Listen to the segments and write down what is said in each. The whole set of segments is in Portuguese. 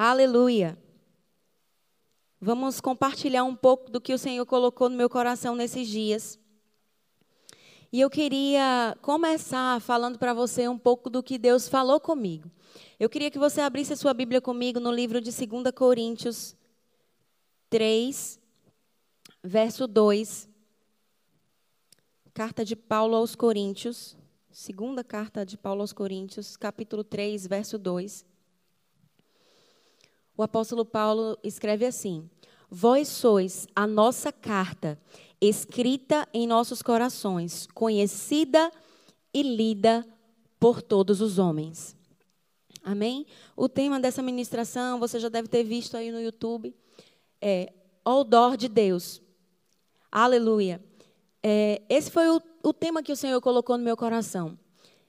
Aleluia. Vamos compartilhar um pouco do que o Senhor colocou no meu coração nesses dias. E eu queria começar falando para você um pouco do que Deus falou comigo. Eu queria que você abrisse a sua Bíblia comigo no livro de 2 Coríntios 3, verso 2. Carta de Paulo aos Coríntios. Segunda carta de Paulo aos Coríntios, capítulo 3, verso 2 o apóstolo Paulo escreve assim: Vós sois a nossa carta, escrita em nossos corações, conhecida e lida por todos os homens. Amém? O tema dessa ministração, você já deve ter visto aí no YouTube, é o dor de Deus. Aleluia. É, esse foi o, o, tema que o Senhor colocou no meu coração.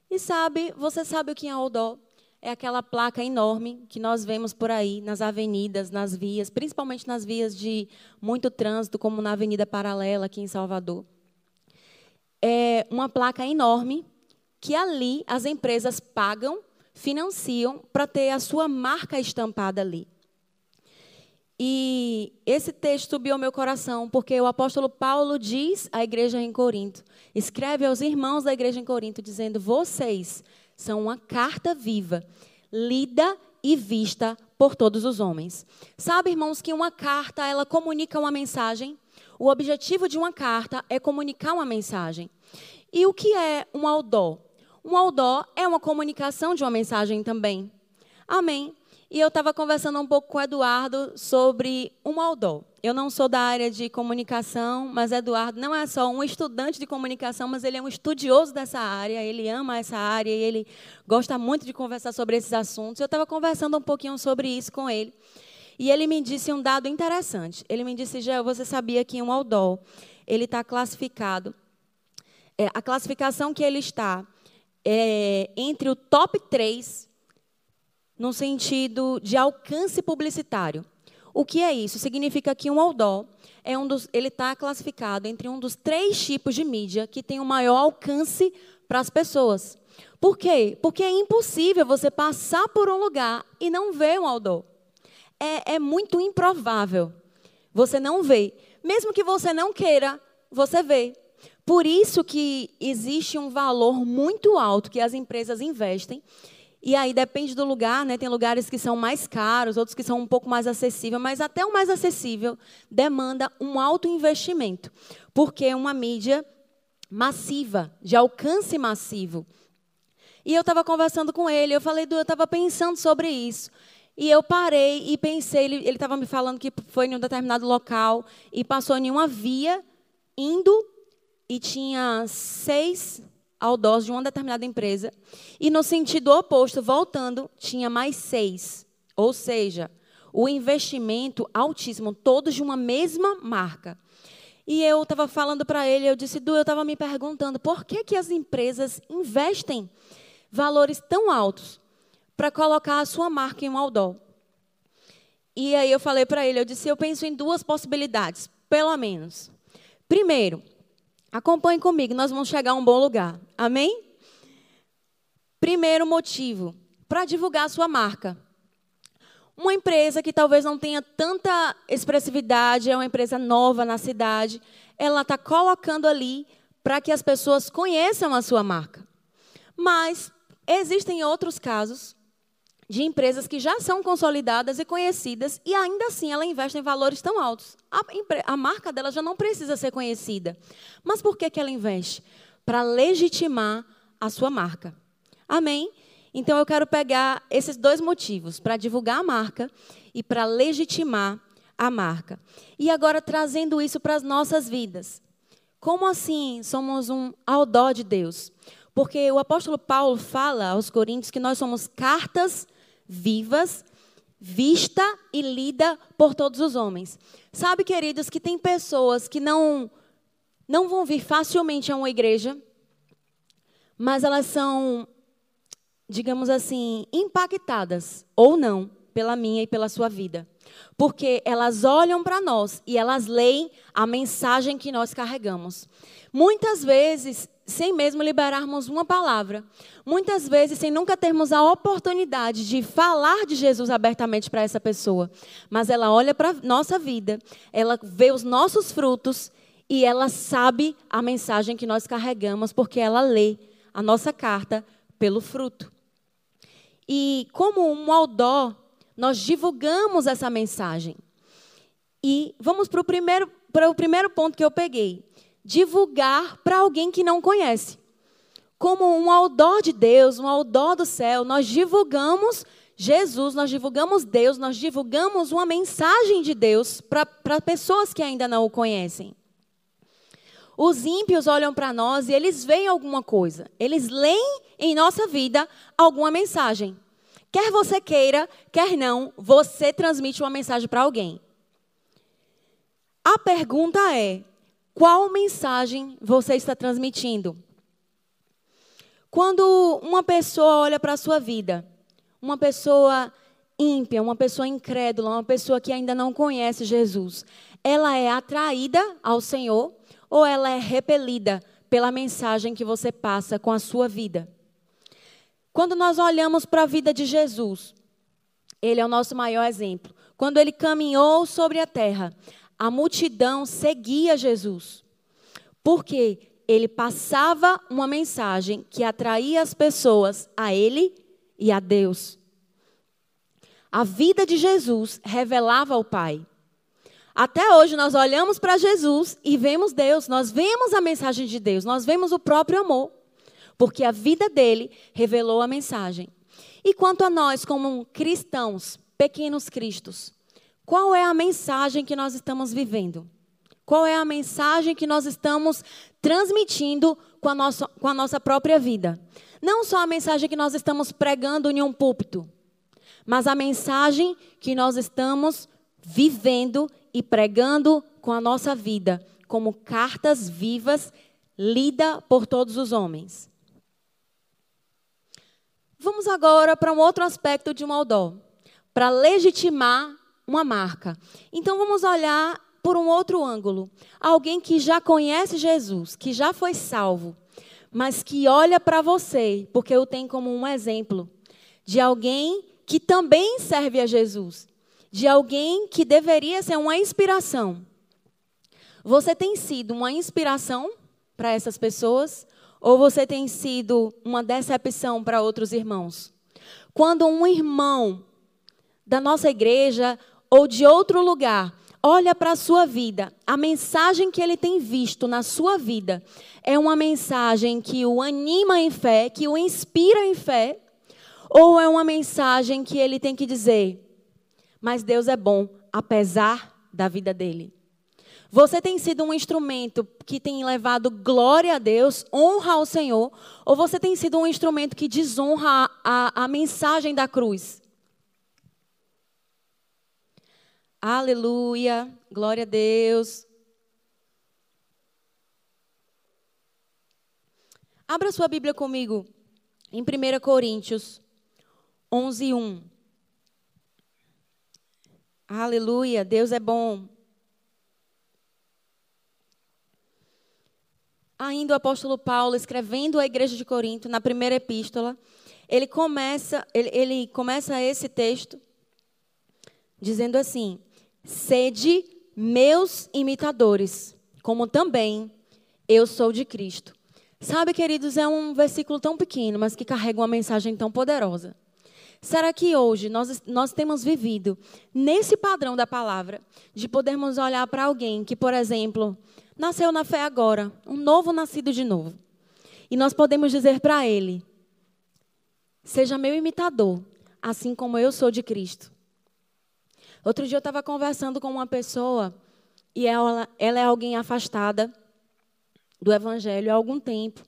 E sabe, você sabe o que é o dó? É aquela placa enorme que nós vemos por aí nas avenidas, nas vias, principalmente nas vias de muito trânsito, como na Avenida Paralela aqui em Salvador. É uma placa enorme que ali as empresas pagam, financiam para ter a sua marca estampada ali. E esse texto subiu ao meu coração, porque o apóstolo Paulo diz à igreja em Corinto, escreve aos irmãos da igreja em Corinto, dizendo: Vocês são uma carta viva, lida e vista por todos os homens. Sabe, irmãos, que uma carta, ela comunica uma mensagem. O objetivo de uma carta é comunicar uma mensagem. E o que é um aldó? Um aldó é uma comunicação de uma mensagem também. Amém. E eu estava conversando um pouco com o Eduardo sobre um aldó. Eu não sou da área de comunicação, mas Eduardo não é só um estudante de comunicação, mas ele é um estudioso dessa área, ele ama essa área e ele gosta muito de conversar sobre esses assuntos. Eu estava conversando um pouquinho sobre isso com ele. E ele me disse um dado interessante. Ele me disse, Gel, você sabia que um aldó, ele está classificado, é, a classificação que ele está é entre o top 3 no sentido de alcance publicitário. O que é isso? Significa que um outdoor é um dos, ele está classificado entre um dos três tipos de mídia que tem o maior alcance para as pessoas. Por quê? Porque é impossível você passar por um lugar e não ver um outdoor. É, é muito improvável. Você não vê. Mesmo que você não queira, você vê. Por isso que existe um valor muito alto que as empresas investem e aí depende do lugar, né? Tem lugares que são mais caros, outros que são um pouco mais acessíveis, mas até o mais acessível demanda um alto investimento, porque é uma mídia massiva, de alcance massivo. E eu estava conversando com ele, eu falei, eu estava pensando sobre isso. E eu parei e pensei, ele estava me falando que foi em um determinado local e passou em uma via indo e tinha seis outdoors de uma determinada empresa. E no sentido oposto, voltando, tinha mais seis. Ou seja, o investimento altíssimo, todos de uma mesma marca. E eu estava falando para ele, eu disse, Du, eu estava me perguntando por que, que as empresas investem valores tão altos para colocar a sua marca em um outdoor. E aí eu falei para ele, eu disse, eu penso em duas possibilidades, pelo menos. Primeiro, Acompanhe comigo, nós vamos chegar a um bom lugar. Amém? Primeiro motivo, para divulgar a sua marca. Uma empresa que talvez não tenha tanta expressividade, é uma empresa nova na cidade, ela está colocando ali para que as pessoas conheçam a sua marca. Mas existem outros casos de empresas que já são consolidadas e conhecidas e ainda assim ela investe em valores tão altos. A, a marca dela já não precisa ser conhecida. Mas por que, que ela investe? Para legitimar a sua marca. Amém? Então eu quero pegar esses dois motivos, para divulgar a marca e para legitimar a marca. E agora trazendo isso para as nossas vidas. Como assim somos um aldó de Deus? Porque o apóstolo Paulo fala aos Coríntios que nós somos cartas vivas, vista e lida por todos os homens. Sabe, queridos, que tem pessoas que não não vão vir facilmente a uma igreja, mas elas são, digamos assim, impactadas ou não pela minha e pela sua vida. Porque elas olham para nós e elas leem a mensagem que nós carregamos. Muitas vezes sem mesmo liberarmos uma palavra. Muitas vezes sem nunca termos a oportunidade de falar de Jesus abertamente para essa pessoa. Mas ela olha para a nossa vida, ela vê os nossos frutos e ela sabe a mensagem que nós carregamos, porque ela lê a nossa carta pelo fruto. E como um aldó, nós divulgamos essa mensagem. E vamos para o primeiro, para o primeiro ponto que eu peguei divulgar para alguém que não conhece. Como um aldor de Deus, um aldor do céu, nós divulgamos Jesus, nós divulgamos Deus, nós divulgamos uma mensagem de Deus para pessoas que ainda não o conhecem. Os ímpios olham para nós e eles veem alguma coisa. Eles leem em nossa vida alguma mensagem. Quer você queira, quer não, você transmite uma mensagem para alguém. A pergunta é: qual mensagem você está transmitindo? Quando uma pessoa olha para a sua vida, uma pessoa ímpia, uma pessoa incrédula, uma pessoa que ainda não conhece Jesus, ela é atraída ao Senhor ou ela é repelida pela mensagem que você passa com a sua vida? Quando nós olhamos para a vida de Jesus, ele é o nosso maior exemplo. Quando ele caminhou sobre a terra, a multidão seguia Jesus. Porque ele passava uma mensagem que atraía as pessoas a ele e a Deus. A vida de Jesus revelava o Pai. Até hoje nós olhamos para Jesus e vemos Deus, nós vemos a mensagem de Deus, nós vemos o próprio amor, porque a vida dele revelou a mensagem. E quanto a nós, como cristãos, pequenos cristos, qual é a mensagem que nós estamos vivendo? Qual é a mensagem que nós estamos transmitindo com a nossa, com a nossa própria vida? Não só a mensagem que nós estamos pregando em um púlpito, mas a mensagem que nós estamos vivendo e pregando com a nossa vida, como cartas vivas lida por todos os homens. Vamos agora para um outro aspecto de um para legitimar uma marca. Então vamos olhar por um outro ângulo. Alguém que já conhece Jesus, que já foi salvo, mas que olha para você, porque eu tenho como um exemplo de alguém que também serve a Jesus, de alguém que deveria ser uma inspiração. Você tem sido uma inspiração para essas pessoas ou você tem sido uma decepção para outros irmãos? Quando um irmão da nossa igreja ou de outro lugar olha para a sua vida, a mensagem que ele tem visto na sua vida é uma mensagem que o anima em fé, que o inspira em fé, ou é uma mensagem que ele tem que dizer, mas Deus é bom, apesar da vida dele? Você tem sido um instrumento que tem levado glória a Deus, honra ao Senhor, ou você tem sido um instrumento que desonra a, a, a mensagem da cruz? Aleluia, glória a Deus. Abra sua Bíblia comigo em 1 Coríntios 11, 1. Aleluia, Deus é bom. Ainda o apóstolo Paulo, escrevendo à igreja de Corinto, na primeira epístola, ele começa, ele, ele começa esse texto dizendo assim: Sede meus imitadores, como também eu sou de Cristo. Sabe, queridos, é um versículo tão pequeno, mas que carrega uma mensagem tão poderosa. Será que hoje nós, nós temos vivido nesse padrão da palavra, de podermos olhar para alguém que, por exemplo, nasceu na fé agora, um novo nascido de novo, e nós podemos dizer para ele: seja meu imitador, assim como eu sou de Cristo. Outro dia eu estava conversando com uma pessoa e ela, ela é alguém afastada do Evangelho há algum tempo.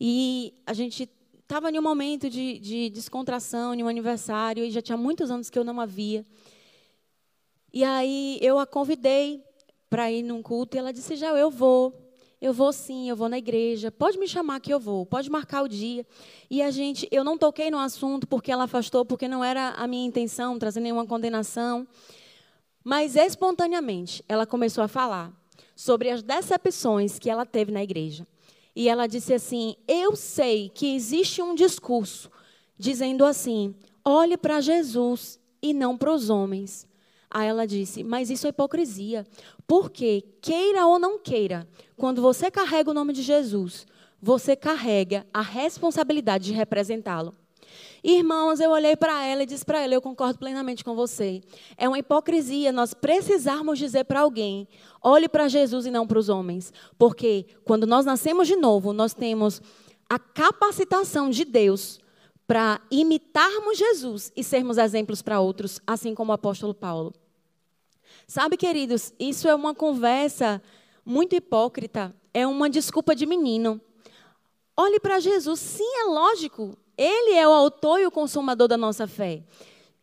E a gente estava em um momento de, de descontração, em um aniversário, e já tinha muitos anos que eu não a via. E aí eu a convidei para ir num culto e ela disse: Já, eu vou. Eu vou sim, eu vou na igreja. Pode me chamar que eu vou. Pode marcar o dia. E a gente, eu não toquei no assunto porque ela afastou, porque não era a minha intenção trazer nenhuma condenação. Mas espontaneamente ela começou a falar sobre as decepções que ela teve na igreja. E ela disse assim: Eu sei que existe um discurso dizendo assim: olhe para Jesus e não para os homens. Aí ela disse: Mas isso é hipocrisia. Porque, queira ou não queira, quando você carrega o nome de Jesus, você carrega a responsabilidade de representá-lo. Irmãos, eu olhei para ela e disse para ela: Eu concordo plenamente com você. É uma hipocrisia nós precisarmos dizer para alguém: olhe para Jesus e não para os homens. Porque quando nós nascemos de novo, nós temos a capacitação de Deus para imitarmos Jesus e sermos exemplos para outros, assim como o apóstolo Paulo. Sabe, queridos, isso é uma conversa muito hipócrita, é uma desculpa de menino. Olhe para Jesus, sim, é lógico, ele é o autor e o consumador da nossa fé.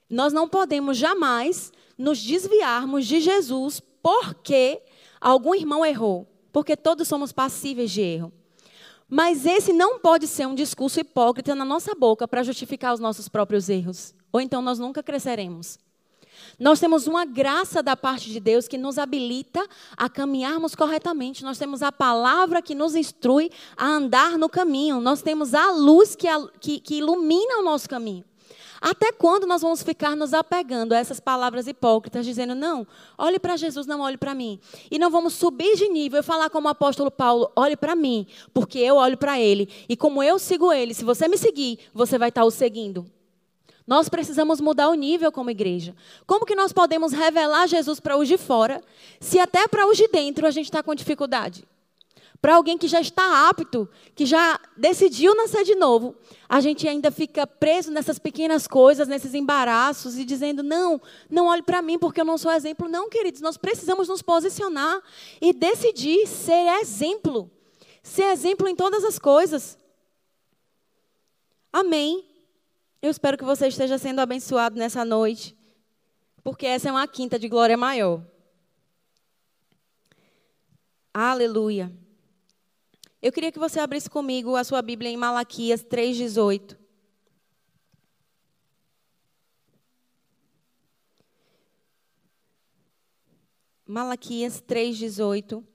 Nós não podemos jamais nos desviarmos de Jesus porque algum irmão errou, porque todos somos passíveis de erro. Mas esse não pode ser um discurso hipócrita na nossa boca para justificar os nossos próprios erros. Ou então nós nunca cresceremos. Nós temos uma graça da parte de Deus que nos habilita a caminharmos corretamente. Nós temos a palavra que nos instrui a andar no caminho. Nós temos a luz que, que, que ilumina o nosso caminho. Até quando nós vamos ficar nos apegando a essas palavras hipócritas, dizendo, não, olhe para Jesus, não olhe para mim. E não vamos subir de nível e falar como o apóstolo Paulo, olhe para mim, porque eu olho para ele. E como eu sigo ele, se você me seguir, você vai estar o seguindo. Nós precisamos mudar o nível como igreja. Como que nós podemos revelar Jesus para os de fora, se até para os de dentro a gente está com dificuldade? Para alguém que já está apto, que já decidiu nascer de novo, a gente ainda fica preso nessas pequenas coisas, nesses embaraços e dizendo: não, não olhe para mim porque eu não sou exemplo. Não, queridos, nós precisamos nos posicionar e decidir ser exemplo. Ser exemplo em todas as coisas. Amém. Eu espero que você esteja sendo abençoado nessa noite, porque essa é uma quinta de glória maior. Aleluia. Eu queria que você abrisse comigo a sua Bíblia em Malaquias 3,18. Malaquias 3,18.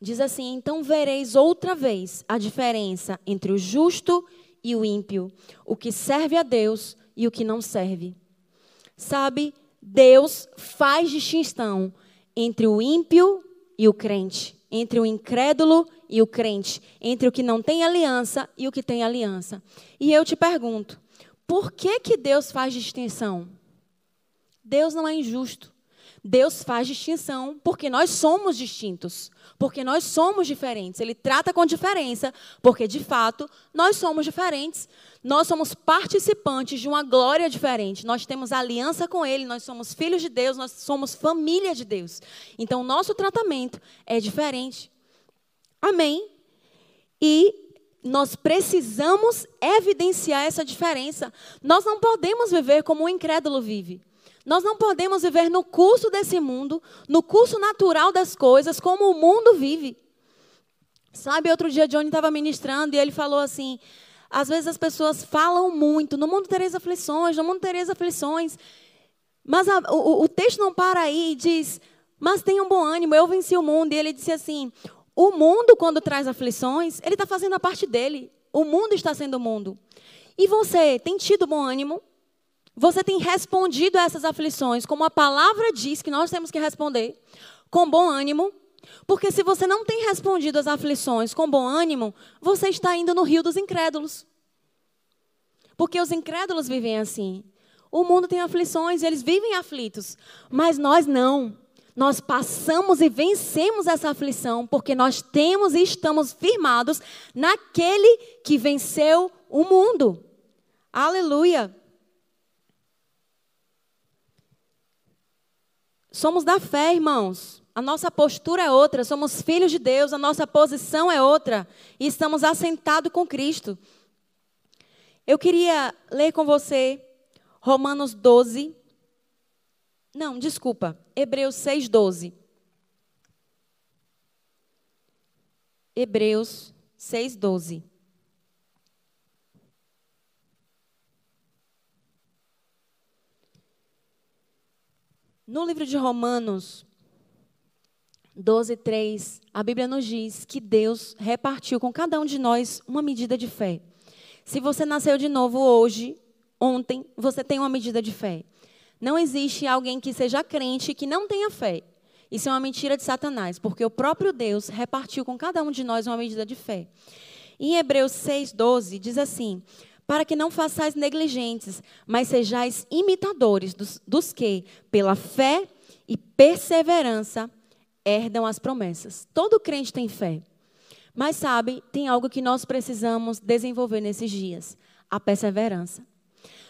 Diz assim: Então vereis outra vez a diferença entre o justo e o ímpio, o que serve a Deus e o que não serve. Sabe, Deus faz distinção entre o ímpio e o crente, entre o incrédulo e o crente, entre o que não tem aliança e o que tem aliança. E eu te pergunto, por que que Deus faz distinção? Deus não é injusto. Deus faz distinção porque nós somos distintos, porque nós somos diferentes. Ele trata com diferença, porque de fato nós somos diferentes. Nós somos participantes de uma glória diferente. Nós temos aliança com Ele, nós somos filhos de Deus, nós somos família de Deus. Então, nosso tratamento é diferente. Amém? E nós precisamos evidenciar essa diferença. Nós não podemos viver como o incrédulo vive. Nós não podemos viver no curso desse mundo, no curso natural das coisas, como o mundo vive. Sabe, outro dia Johnny estava ministrando e ele falou assim: às vezes as pessoas falam muito, no mundo tereis aflições, no mundo tereis aflições. Mas a, o, o texto não para aí e diz: mas tenham bom ânimo, eu venci o mundo. E ele disse assim: o mundo, quando traz aflições, ele está fazendo a parte dele. O mundo está sendo o mundo. E você tem tido bom ânimo? Você tem respondido a essas aflições como a palavra diz que nós temos que responder, com bom ânimo. Porque se você não tem respondido às aflições com bom ânimo, você está indo no rio dos incrédulos. Porque os incrédulos vivem assim. O mundo tem aflições, eles vivem aflitos, mas nós não. Nós passamos e vencemos essa aflição porque nós temos e estamos firmados naquele que venceu o mundo. Aleluia. Somos da fé, irmãos. A nossa postura é outra, somos filhos de Deus, a nossa posição é outra e estamos assentados com Cristo. Eu queria ler com você Romanos 12. Não, desculpa, Hebreus 6, 12. Hebreus 6, 12. No livro de Romanos, 12, 3, a Bíblia nos diz que Deus repartiu com cada um de nós uma medida de fé. Se você nasceu de novo hoje, ontem, você tem uma medida de fé. Não existe alguém que seja crente que não tenha fé. Isso é uma mentira de Satanás, porque o próprio Deus repartiu com cada um de nós uma medida de fé. Em Hebreus 6,12 diz assim: Para que não façais negligentes, mas sejais imitadores dos, dos que, pela fé e perseverança, herdam as promessas. Todo crente tem fé. Mas sabe, tem algo que nós precisamos desenvolver nesses dias: a perseverança.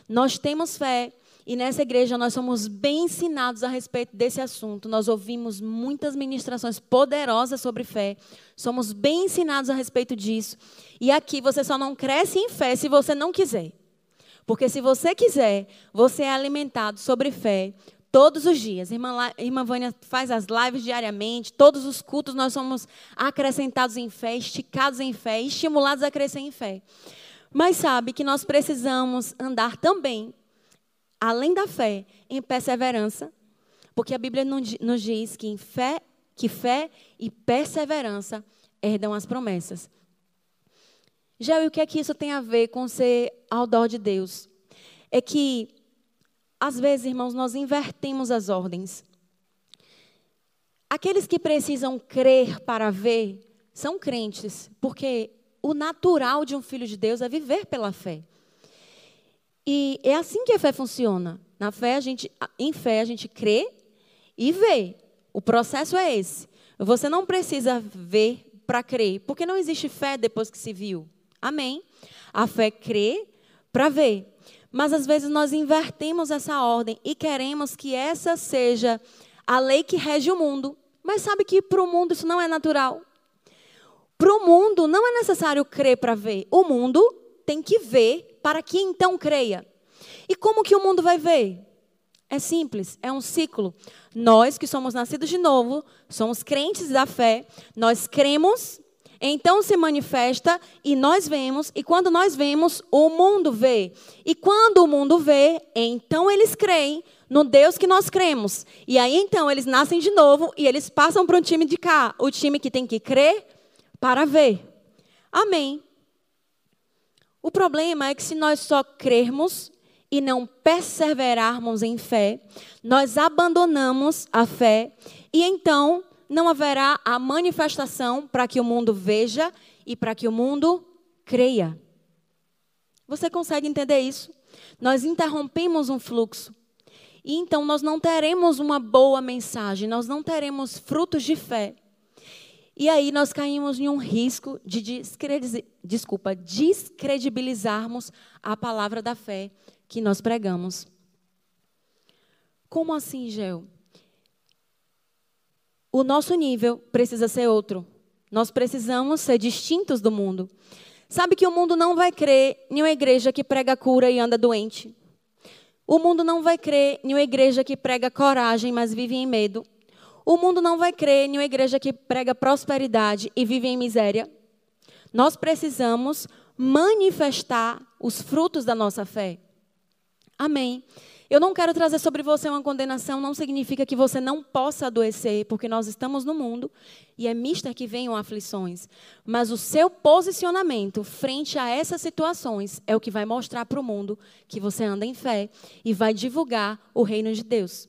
Nós temos fé, e nessa igreja nós somos bem ensinados a respeito desse assunto. Nós ouvimos muitas ministrações poderosas sobre fé. Somos bem ensinados a respeito disso. E aqui você só não cresce em fé se você não quiser. Porque se você quiser, você é alimentado sobre fé todos os dias. Irmã, irmã Vânia faz as lives diariamente. Todos os cultos nós somos acrescentados em fé, esticados em fé, estimulados a crescer em fé. Mas sabe que nós precisamos andar também além da fé, em perseverança, porque a Bíblia nos diz que, em fé, que fé e perseverança herdam as promessas. Já e o que é que isso tem a ver com ser ao dó de Deus? É que, às vezes, irmãos, nós invertemos as ordens. Aqueles que precisam crer para ver são crentes, porque o natural de um filho de Deus é viver pela fé. E é assim que a fé funciona. Na fé, a gente, em fé, a gente crê e vê. O processo é esse. Você não precisa ver para crer, porque não existe fé depois que se viu. Amém? A fé crê para ver. Mas às vezes nós invertemos essa ordem e queremos que essa seja a lei que rege o mundo. Mas sabe que para o mundo isso não é natural. Para o mundo não é necessário crer para ver. O mundo tem que ver para que então creia. E como que o mundo vai ver? É simples, é um ciclo. Nós que somos nascidos de novo, somos crentes da fé, nós cremos, então se manifesta e nós vemos, e quando nós vemos, o mundo vê. E quando o mundo vê, então eles creem no Deus que nós cremos. E aí então eles nascem de novo e eles passam para um time de cá, o time que tem que crer para ver. Amém. O problema é que se nós só crermos e não perseverarmos em fé, nós abandonamos a fé e então não haverá a manifestação para que o mundo veja e para que o mundo creia. Você consegue entender isso? Nós interrompemos um fluxo. E então nós não teremos uma boa mensagem, nós não teremos frutos de fé. E aí nós caímos em um risco de desculpa, descredibilizarmos a palavra da fé que nós pregamos. Como assim, Gel? O nosso nível precisa ser outro. Nós precisamos ser distintos do mundo. Sabe que o mundo não vai crer em uma igreja que prega cura e anda doente. O mundo não vai crer em uma igreja que prega coragem, mas vive em medo. O mundo não vai crer em uma igreja que prega prosperidade e vive em miséria. Nós precisamos manifestar os frutos da nossa fé. Amém. Eu não quero trazer sobre você uma condenação, não significa que você não possa adoecer, porque nós estamos no mundo e é mister que venham aflições. Mas o seu posicionamento frente a essas situações é o que vai mostrar para o mundo que você anda em fé e vai divulgar o reino de Deus.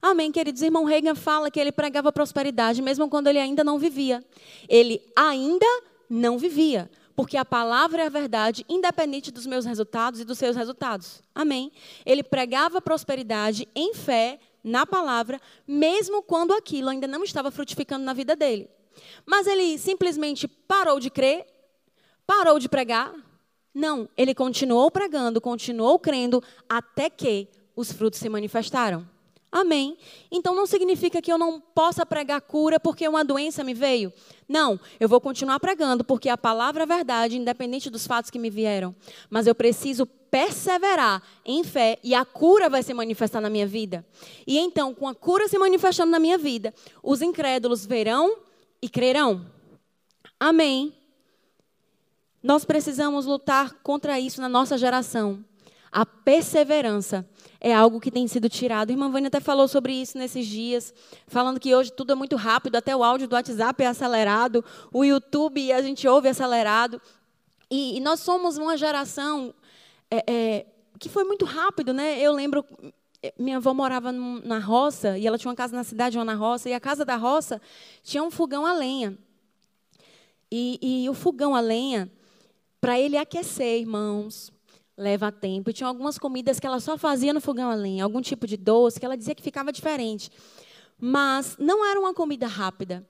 Amém, queridos. Irmão Reagan fala que ele pregava prosperidade mesmo quando ele ainda não vivia. Ele ainda não vivia, porque a palavra é a verdade, independente dos meus resultados e dos seus resultados. Amém. Ele pregava prosperidade em fé na palavra, mesmo quando aquilo ainda não estava frutificando na vida dele. Mas ele simplesmente parou de crer, parou de pregar. Não, ele continuou pregando, continuou crendo até que os frutos se manifestaram. Amém. Então não significa que eu não possa pregar cura porque uma doença me veio. Não, eu vou continuar pregando porque a palavra é verdade, independente dos fatos que me vieram. Mas eu preciso perseverar em fé e a cura vai se manifestar na minha vida. E então, com a cura se manifestando na minha vida, os incrédulos verão e crerão. Amém. Nós precisamos lutar contra isso na nossa geração. A perseverança é algo que tem sido tirado. A irmã Vânia até falou sobre isso nesses dias, falando que hoje tudo é muito rápido, até o áudio do WhatsApp é acelerado, o YouTube a gente ouve acelerado. E, e nós somos uma geração é, é, que foi muito rápido, né? Eu lembro, minha avó morava na roça, e ela tinha uma casa na cidade, uma na roça, e a casa da roça tinha um fogão a lenha. E, e o fogão a lenha, para ele aquecer, irmãos, leva tempo. E tinha algumas comidas que ela só fazia no fogão a lenha, algum tipo de doce que ela dizia que ficava diferente. Mas não era uma comida rápida.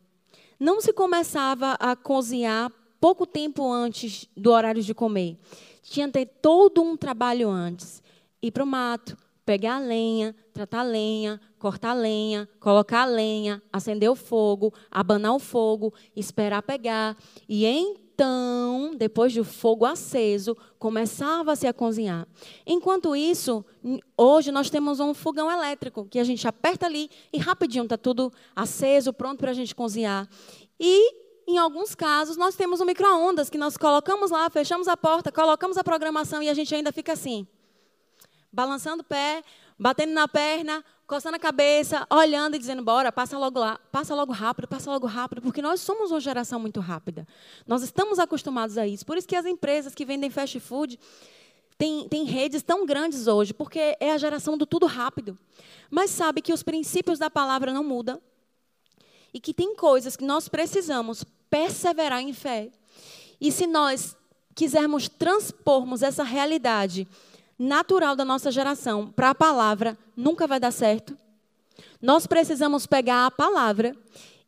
Não se começava a cozinhar pouco tempo antes do horário de comer. Tinha que ter todo um trabalho antes. Ir para o mato, pegar a lenha, tratar a lenha, cortar a lenha, colocar a lenha, acender o fogo, abanar o fogo, esperar pegar. E então, depois do fogo aceso, começava-se a cozinhar. Enquanto isso, hoje nós temos um fogão elétrico que a gente aperta ali e rapidinho está tudo aceso, pronto para a gente cozinhar. E em alguns casos, nós temos um micro-ondas que nós colocamos lá, fechamos a porta, colocamos a programação e a gente ainda fica assim, balançando o pé, batendo na perna, coçando a cabeça, olhando e dizendo, bora, passa logo lá, passa logo rápido, passa logo rápido, porque nós somos uma geração muito rápida. Nós estamos acostumados a isso. Por isso que as empresas que vendem fast food têm, têm redes tão grandes hoje, porque é a geração do tudo rápido. Mas sabe que os princípios da palavra não mudam. E que tem coisas que nós precisamos perseverar em fé. E se nós quisermos transpormos essa realidade natural da nossa geração para a palavra, nunca vai dar certo. Nós precisamos pegar a palavra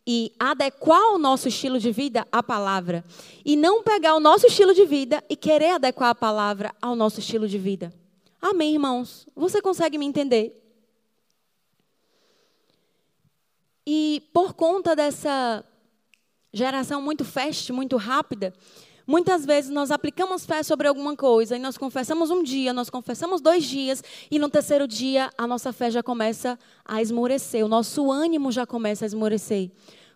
e adequar o nosso estilo de vida à palavra. E não pegar o nosso estilo de vida e querer adequar a palavra ao nosso estilo de vida. Amém, irmãos? Você consegue me entender? E por conta dessa geração muito fast, muito rápida, muitas vezes nós aplicamos fé sobre alguma coisa e nós confessamos um dia, nós confessamos dois dias e no terceiro dia a nossa fé já começa a esmorecer, o nosso ânimo já começa a esmorecer.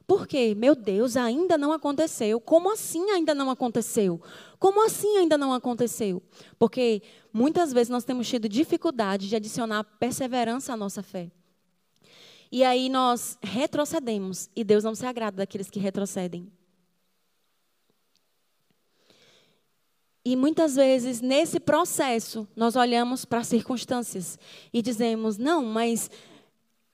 Por quê? Meu Deus, ainda não aconteceu. Como assim ainda não aconteceu? Como assim ainda não aconteceu? Porque muitas vezes nós temos tido dificuldade de adicionar perseverança à nossa fé. E aí nós retrocedemos. E Deus não se agrada daqueles que retrocedem. E muitas vezes, nesse processo, nós olhamos para as circunstâncias e dizemos: não, mas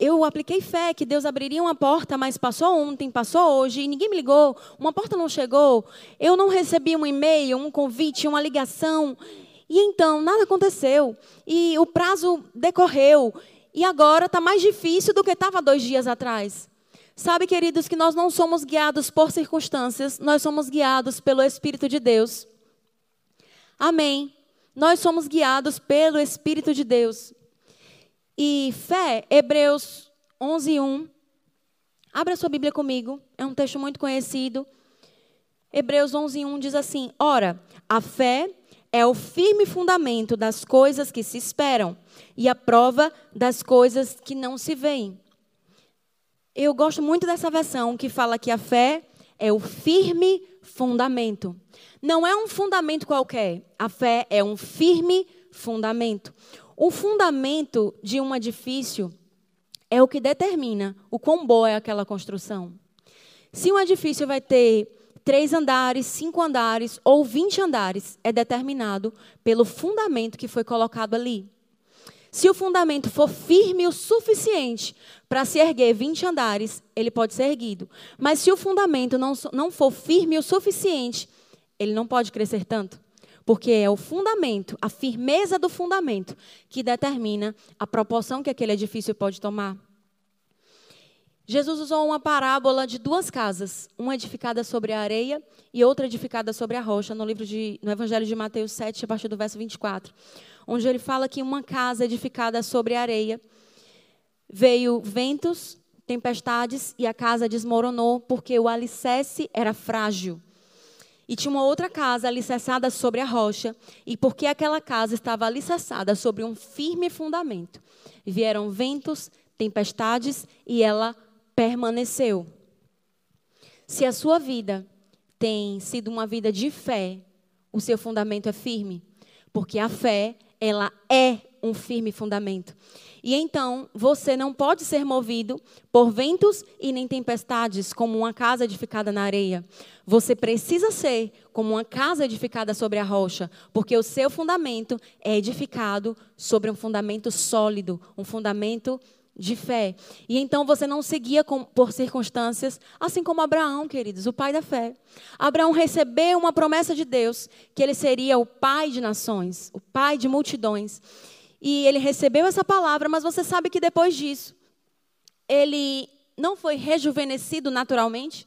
eu apliquei fé que Deus abriria uma porta, mas passou ontem, passou hoje, e ninguém me ligou, uma porta não chegou, eu não recebi um e-mail, um convite, uma ligação. E então, nada aconteceu. E o prazo decorreu e agora está mais difícil do que estava dois dias atrás. Sabe, queridos, que nós não somos guiados por circunstâncias, nós somos guiados pelo Espírito de Deus. Amém. Nós somos guiados pelo Espírito de Deus. E fé, Hebreus 11, 1. Abra sua Bíblia comigo, é um texto muito conhecido. Hebreus 11, 1 diz assim: Ora, a fé é o firme fundamento das coisas que se esperam e a prova das coisas que não se veem. Eu gosto muito dessa versão que fala que a fé é o firme fundamento. Não é um fundamento qualquer, a fé é um firme fundamento. O fundamento de um edifício é o que determina o quão boa é aquela construção. Se um edifício vai ter três andares, cinco andares ou vinte andares é determinado pelo fundamento que foi colocado ali. Se o fundamento for firme o suficiente para se erguer 20 andares, ele pode ser erguido. Mas se o fundamento não, não for firme o suficiente, ele não pode crescer tanto. Porque é o fundamento, a firmeza do fundamento, que determina a proporção que aquele edifício pode tomar. Jesus usou uma parábola de duas casas, uma edificada sobre a areia e outra edificada sobre a rocha, no livro de, no Evangelho de Mateus 7, a partir do verso 24, onde ele fala que uma casa edificada sobre areia veio ventos, tempestades e a casa desmoronou porque o alicerce era frágil. E tinha uma outra casa alicerçada sobre a rocha, e porque aquela casa estava alicerçada sobre um firme fundamento, vieram ventos, tempestades e ela permaneceu. Se a sua vida tem sido uma vida de fé, o seu fundamento é firme, porque a fé ela é um firme fundamento. E então, você não pode ser movido por ventos e nem tempestades, como uma casa edificada na areia. Você precisa ser como uma casa edificada sobre a rocha, porque o seu fundamento é edificado sobre um fundamento sólido, um fundamento de fé. E então você não seguia com, por circunstâncias, assim como Abraão, queridos, o pai da fé. Abraão recebeu uma promessa de Deus que ele seria o pai de nações, o pai de multidões. E ele recebeu essa palavra, mas você sabe que depois disso, ele não foi rejuvenescido naturalmente.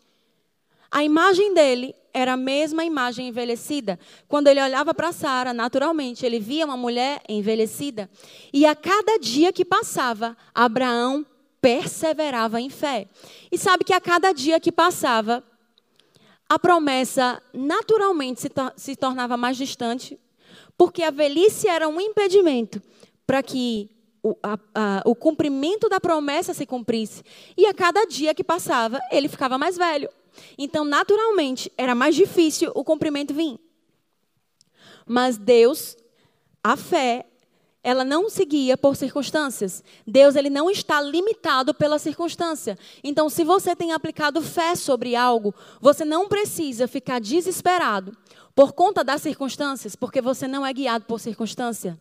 A imagem dele era a mesma imagem envelhecida. Quando ele olhava para Sara, naturalmente, ele via uma mulher envelhecida. E a cada dia que passava, Abraão perseverava em fé. E sabe que a cada dia que passava, a promessa naturalmente se, se tornava mais distante, porque a velhice era um impedimento para que o, a, a, o cumprimento da promessa se cumprisse. E a cada dia que passava, ele ficava mais velho. Então, naturalmente, era mais difícil o cumprimento vir. Mas Deus, a fé, ela não seguia por circunstâncias. Deus ele não está limitado pela circunstância. Então, se você tem aplicado fé sobre algo, você não precisa ficar desesperado por conta das circunstâncias, porque você não é guiado por circunstância.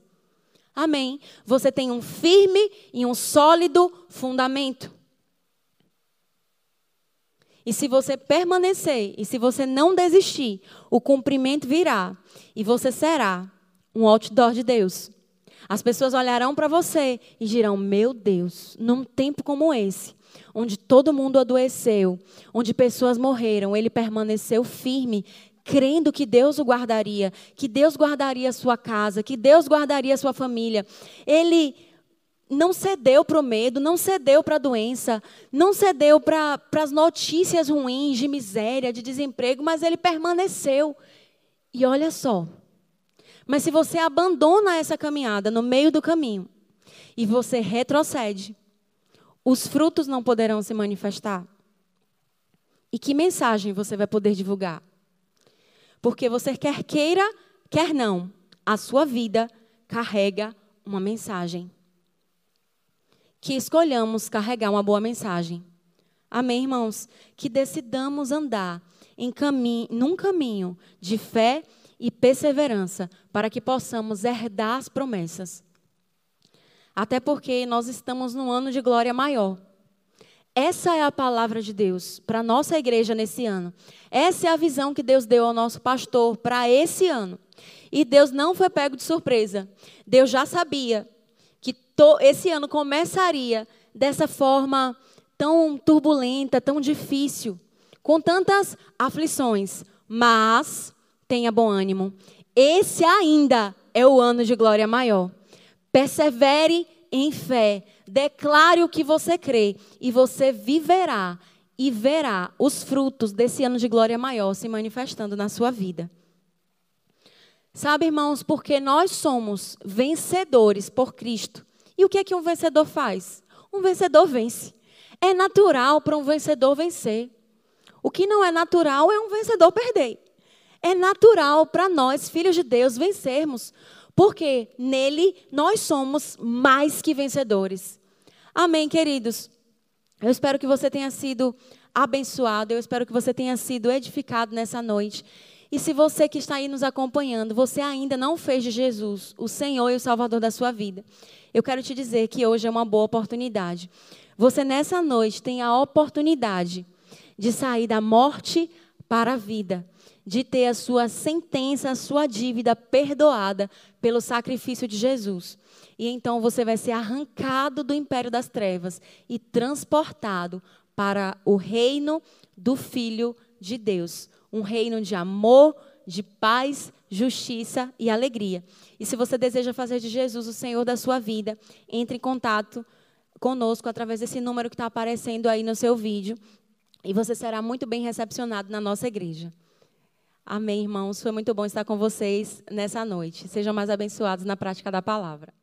Amém. Você tem um firme e um sólido fundamento. E se você permanecer, e se você não desistir, o cumprimento virá. E você será um outdoor de Deus. As pessoas olharão para você e dirão: Meu Deus, num tempo como esse, onde todo mundo adoeceu, onde pessoas morreram, ele permaneceu firme, crendo que Deus o guardaria, que Deus guardaria a sua casa, que Deus guardaria a sua família. Ele não cedeu para o medo, não cedeu para a doença, não cedeu para as notícias ruins de miséria, de desemprego, mas ele permaneceu. E olha só, mas se você abandona essa caminhada no meio do caminho e você retrocede, os frutos não poderão se manifestar. E que mensagem você vai poder divulgar? Porque você quer queira, quer não, a sua vida carrega uma mensagem que escolhamos carregar uma boa mensagem. Amém, irmãos? Que decidamos andar em caminho, num caminho de fé e perseverança para que possamos herdar as promessas. Até porque nós estamos num ano de glória maior. Essa é a palavra de Deus para a nossa igreja nesse ano. Essa é a visão que Deus deu ao nosso pastor para esse ano. E Deus não foi pego de surpresa. Deus já sabia esse ano começaria dessa forma tão turbulenta, tão difícil, com tantas aflições. Mas tenha bom ânimo. Esse ainda é o ano de glória maior. Persevere em fé. Declare o que você crê e você viverá e verá os frutos desse ano de glória maior se manifestando na sua vida. Sabe, irmãos, porque nós somos vencedores por Cristo. E o que é que um vencedor faz? Um vencedor vence. É natural para um vencedor vencer. O que não é natural é um vencedor perder. É natural para nós, filhos de Deus, vencermos, porque nele nós somos mais que vencedores. Amém, queridos? Eu espero que você tenha sido abençoado, eu espero que você tenha sido edificado nessa noite. E se você que está aí nos acompanhando, você ainda não fez de Jesus o Senhor e o Salvador da sua vida, eu quero te dizer que hoje é uma boa oportunidade. Você nessa noite tem a oportunidade de sair da morte para a vida, de ter a sua sentença, a sua dívida perdoada pelo sacrifício de Jesus. E então você vai ser arrancado do império das trevas e transportado para o reino do Filho de Deus, um reino de amor, de paz, justiça e alegria. E se você deseja fazer de Jesus o Senhor da sua vida, entre em contato conosco através desse número que está aparecendo aí no seu vídeo. E você será muito bem recepcionado na nossa igreja. Amém, irmãos. Foi muito bom estar com vocês nessa noite. Sejam mais abençoados na prática da palavra.